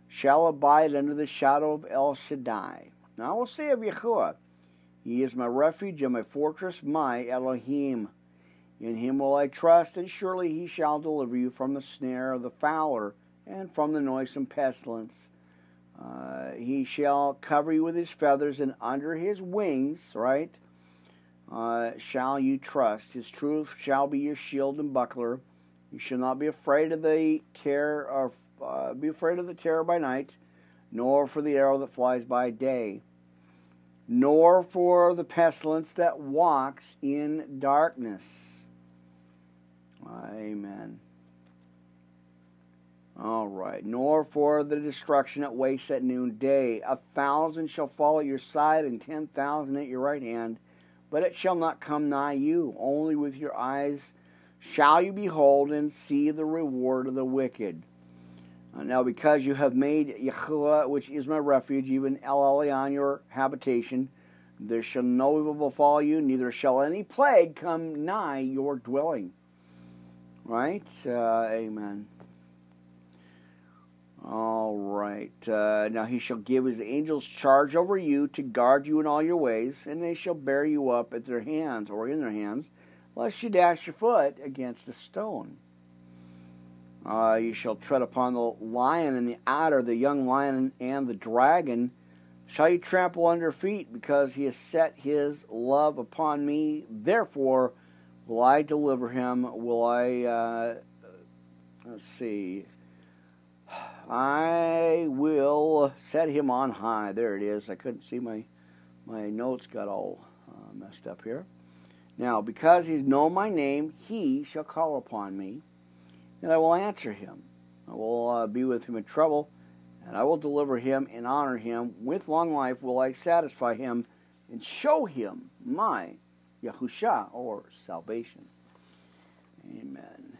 shall abide under the shadow of El Shaddai. Now I will say of Yahuwah, He is my refuge and my fortress, my Elohim. In him will I trust, and surely he shall deliver you from the snare of the fowler and from the noisome pestilence. Uh, he shall cover you with his feathers, and under his wings, right, uh, shall you trust. His truth shall be your shield and buckler. You shall not be afraid of the terror of uh, be afraid of the terror by night, nor for the arrow that flies by day, nor for the pestilence that walks in darkness. Amen. All right. Nor for the destruction that wastes at noonday. A thousand shall fall at your side, and ten thousand at your right hand, but it shall not come nigh you. Only with your eyes shall you behold and see the reward of the wicked. Uh, now, because you have made Yahuwah, which is my refuge, even El Elyon your habitation, there shall no evil befall you, neither shall any plague come nigh your dwelling. Right? Uh, amen. All right. Uh, now he shall give his angels charge over you to guard you in all your ways, and they shall bear you up at their hands or in their hands, lest you dash your foot against a stone. Uh, you shall tread upon the lion and the adder, the young lion and the dragon shall you trample under feet, because he has set his love upon me. Therefore will I deliver him. Will I, uh, let's see, I will set him on high. There it is. I couldn't see my, my notes got all uh, messed up here. Now, because he's known my name, he shall call upon me and I will answer him. I will uh, be with him in trouble, and I will deliver him and honor him. With long life will I satisfy him and show him my Yahusha, or salvation. Amen.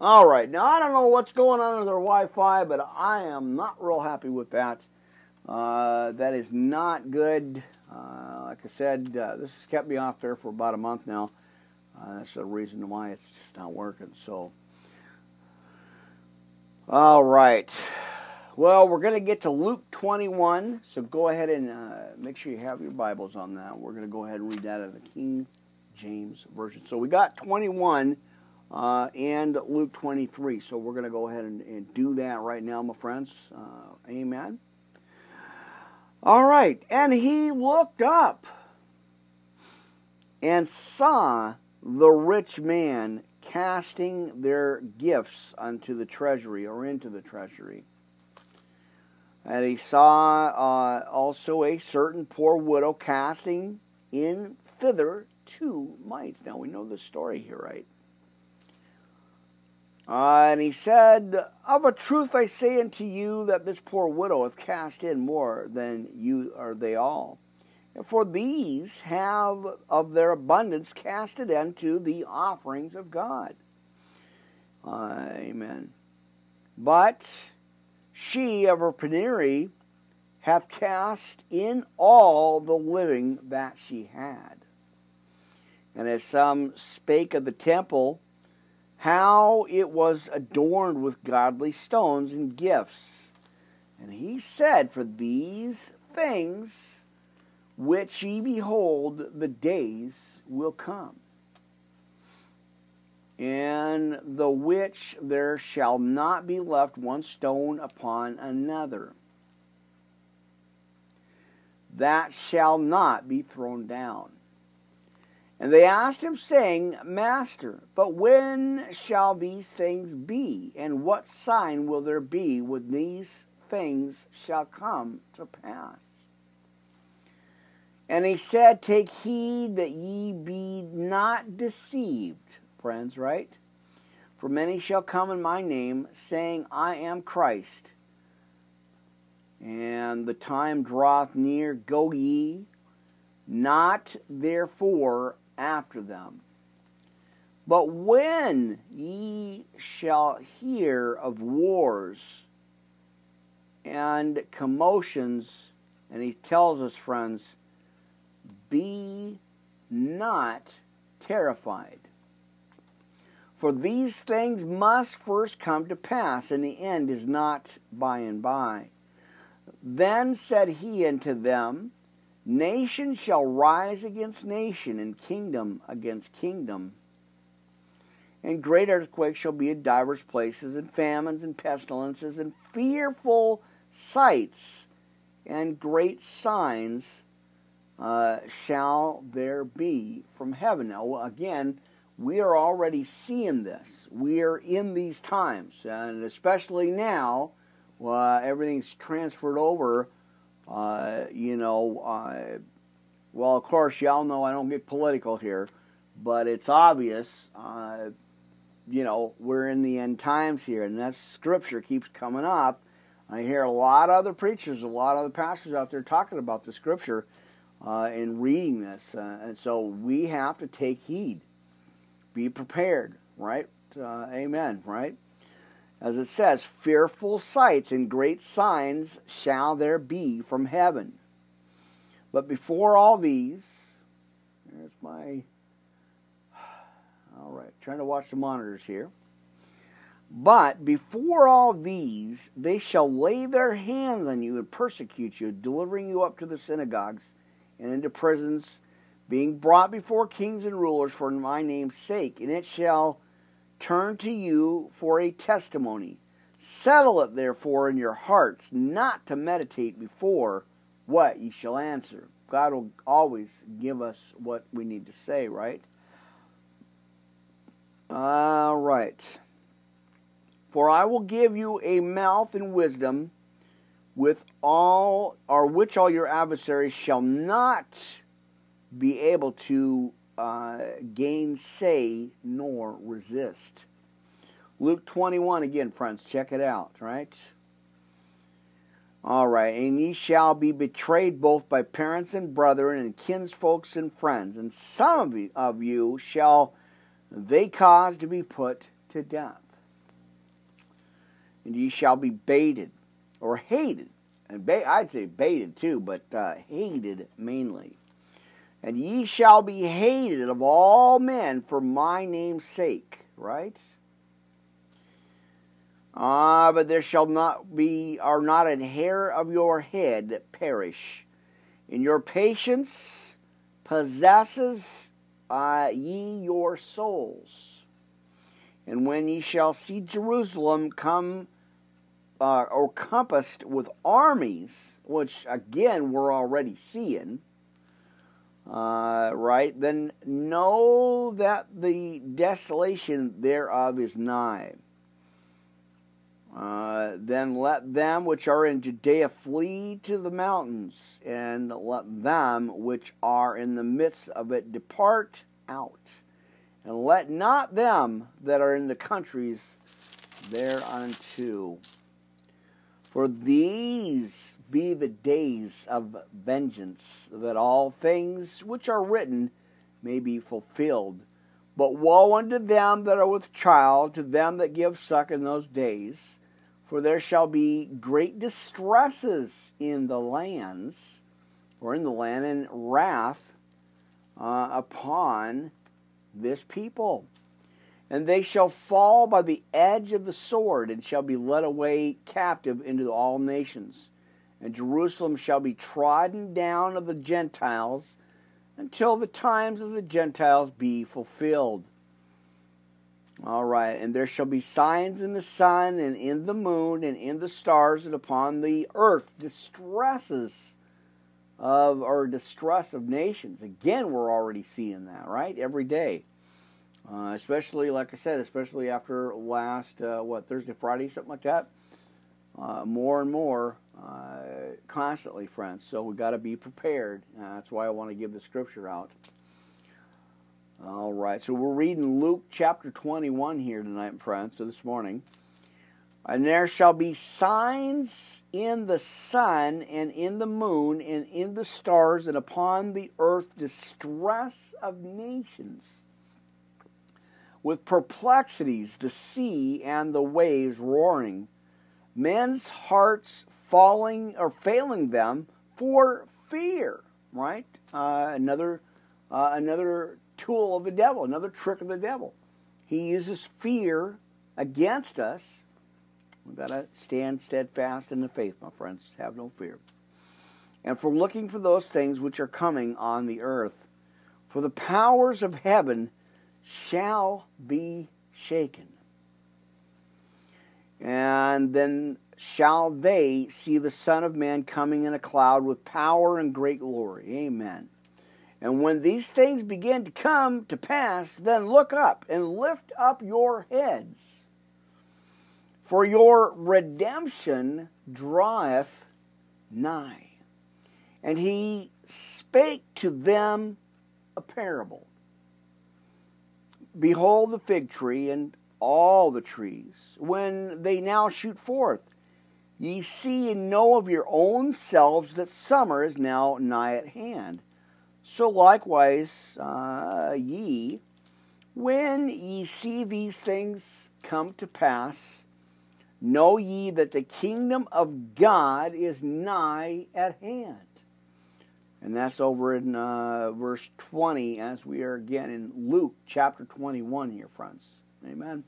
All right, now I don't know what's going on with their Wi-Fi, but I am not real happy with that. Uh, that is not good. Uh, like I said, uh, this has kept me off there for about a month now. Uh, that's the reason why it's just not working. So, all right. Well, we're going to get to Luke 21. So go ahead and uh, make sure you have your Bibles on that. We're going to go ahead and read that in the King James Version. So we got 21 uh, and Luke 23. So we're going to go ahead and, and, do that right now, my friends. Uh, amen. All right. And he looked up and saw the rich man casting their gifts unto the treasury or into the treasury. And he saw uh, also a certain poor widow casting in thither two mites. Now we know the story here, right? Uh, and he said, Of a truth I say unto you that this poor widow hath cast in more than you or they all. For these have of their abundance cast it into the offerings of God. Amen. But she of her penury hath cast in all the living that she had. And as some spake of the temple, how it was adorned with godly stones and gifts. And he said, For these things which ye behold, the days will come, in the which there shall not be left one stone upon another, that shall not be thrown down. And they asked him, saying, Master, but when shall these things be? And what sign will there be when these things shall come to pass. And he said, Take heed that ye be not deceived, friends, right? For many shall come in my name, saying, I am Christ. And the time draweth near, go ye not therefore after them. But when ye shall hear of wars and commotions, and he tells us, friends, be not terrified. For these things must first come to pass, and the end is not by and by. Then said he unto them, Nation shall rise against nation, and kingdom against kingdom. And great earthquakes shall be in divers places, and famines and pestilences, and fearful sights, and great signs uh, shall there be from heaven. Now, again, we are already seeing this. We are in these times, and especially now, uh, everything's transferred over. Uh, you know, uh, well, of course, y'all know I don't get political here, but it's obvious. Uh, you know, we're in the end times here, and that scripture keeps coming up. I hear a lot of other preachers, a lot of other pastors out there talking about the scripture uh, and reading this. Uh, and so we have to take heed, be prepared, right? Uh, amen, right? As it says, fearful sights and great signs shall there be from heaven. But before all these, there's my. All right, trying to watch the monitors here. But before all these, they shall lay their hands on you and persecute you, delivering you up to the synagogues and into prisons, being brought before kings and rulers for my name's sake. And it shall turn to you for a testimony. Settle it therefore in your hearts, not to meditate before what ye shall answer. God will always give us what we need to say, right? All right. For I will give you a mouth and wisdom with all or which all your adversaries shall not be able to uh, gainsay nor resist. Luke 21 again, friends, check it out, right? All right, and ye shall be betrayed both by parents and brethren and kinsfolks and friends, and some of you, of you shall they cause to be put to death. And ye shall be baited or hated, and ba- I'd say baited too, but uh, hated mainly and ye shall be hated of all men for my name's sake. Right? Ah, but there shall not be, are not an hair of your head that perish. In your patience possesses uh, ye your souls. And when ye shall see Jerusalem come uh, or compassed with armies, which again we're already seeing, uh, right? Then know that the desolation thereof is nigh. Uh, then let them which are in Judea flee to the mountains, and let them which are in the midst of it depart out. And let not them that are in the countries thereunto. For these be the days of vengeance, that all things which are written may be fulfilled. But woe unto them that are with child, to them that give suck in those days, for there shall be great distresses in the lands, or in the land, and wrath uh, upon this people. And they shall fall by the edge of the sword, and shall be led away captive into all nations and Jerusalem shall be trodden down of the Gentiles until the times of the Gentiles be fulfilled. All right, and there shall be signs in the sun and in the moon and in the stars and upon the earth distresses of or distress of nations. Again, we're already seeing that, right? Every day. Uh, especially, like I said, especially after last, uh, what, Thursday, Friday, something like that. uh, more and more uh, constantly, friends. So we got to be prepared. Uh, that's why I want to give the scripture out. All right, so we're reading Luke chapter 21 here tonight, friends, so this morning. And there shall be signs in the sun and in the moon and in the stars and upon the earth distress of nations with perplexities the sea and the waves roaring men's hearts falling or failing them for fear right? Uh, another uh, another tool of the devil another trick of the devil. He uses fear against us. We've got to stand steadfast in the faith my friends. Have no fear. And for looking for those things which are coming on the earth. For the powers of heaven shall be shaken. And then shall they see the Son of Man coming in a cloud with power and great glory. Amen. And when these things begin to come to pass, then look up and lift up your heads. For your redemption draweth nigh. And he spake to them a parable. Behold the fig tree and all the trees, when they now shoot forth. Ye see and know of your own selves that summer is now nigh at hand. So likewise, uh, ye, when ye see these things come to pass, know ye that the kingdom of God is nigh at hand. And that's over in uh, verse 20 as we are again in Luke chapter 21 here, friends. Amen.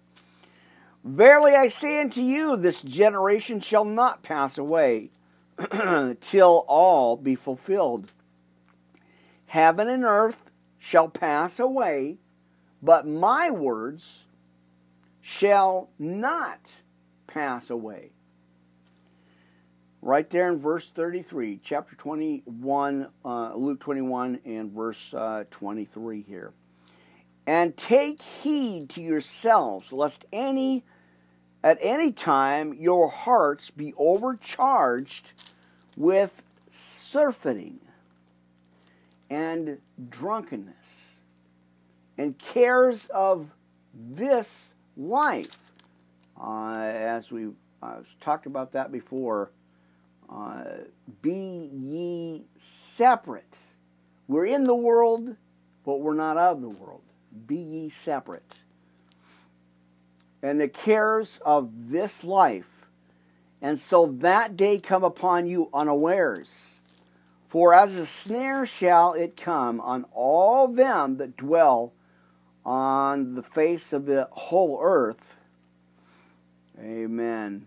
Verily I say unto you, this generation shall not pass away till all be fulfilled. Heaven and earth shall pass away, but my words shall not pass away right there in verse 33, chapter 21, uh, Luke 21, and verse uh, 23 here. And take heed to yourselves, lest any at any time your hearts be overcharged with surfeiting and drunkenness and cares of this life. Uh, as we uh, talked about that before, uh, be ye separate. We're in the world, but we're not of the world. Be ye separate. And the cares of this life, and so that day come upon you unawares. For as a snare shall it come on all them that dwell on the face of the whole earth. Amen.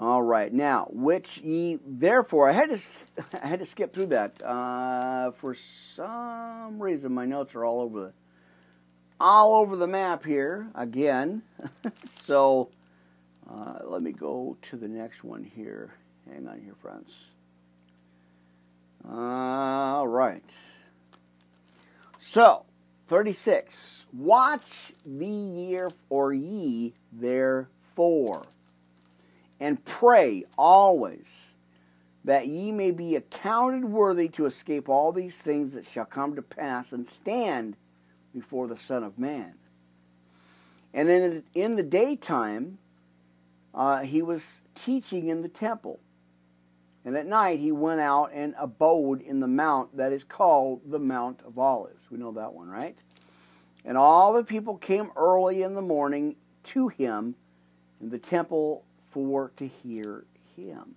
All right, now which ye therefore I had to I had to skip through that uh, for some reason. My notes are all over the all over the map here again. so uh, let me go to the next one here. Hang on here, friends. All right. So 36. Watch the year or ye therefore and pray always that ye may be accounted worthy to escape all these things that shall come to pass and stand before the Son of Man. And then in the daytime, uh, he was teaching in the temple. And at night, he went out and abode in the mount that is called the Mount of Olives. We know that one, right? And all the people came early in the morning to him in the temple for to hear him.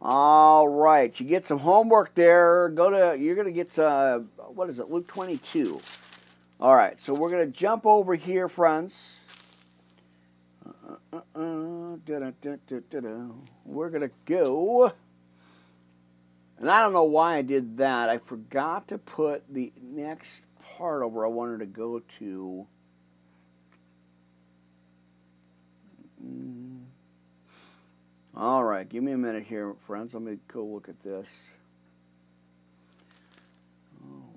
All right, you get some homework there. Go to you're going to get uh, what is it? Luke 22. All right, so we're going to jump over here, friends. Uh, uh, uh, we're going to go. And I don't know why I did that. I forgot to put the next part over I wanted to go to. Mm. All right, give me a minute here, friends. Let me go look at this. All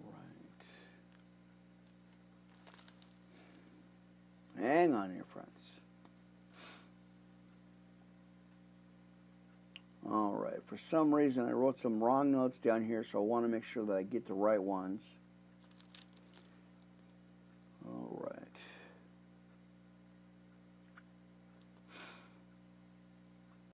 right. Hang on here, friends. All right, for some reason I wrote some wrong notes down here, so I want to make sure that I get the right ones. All right.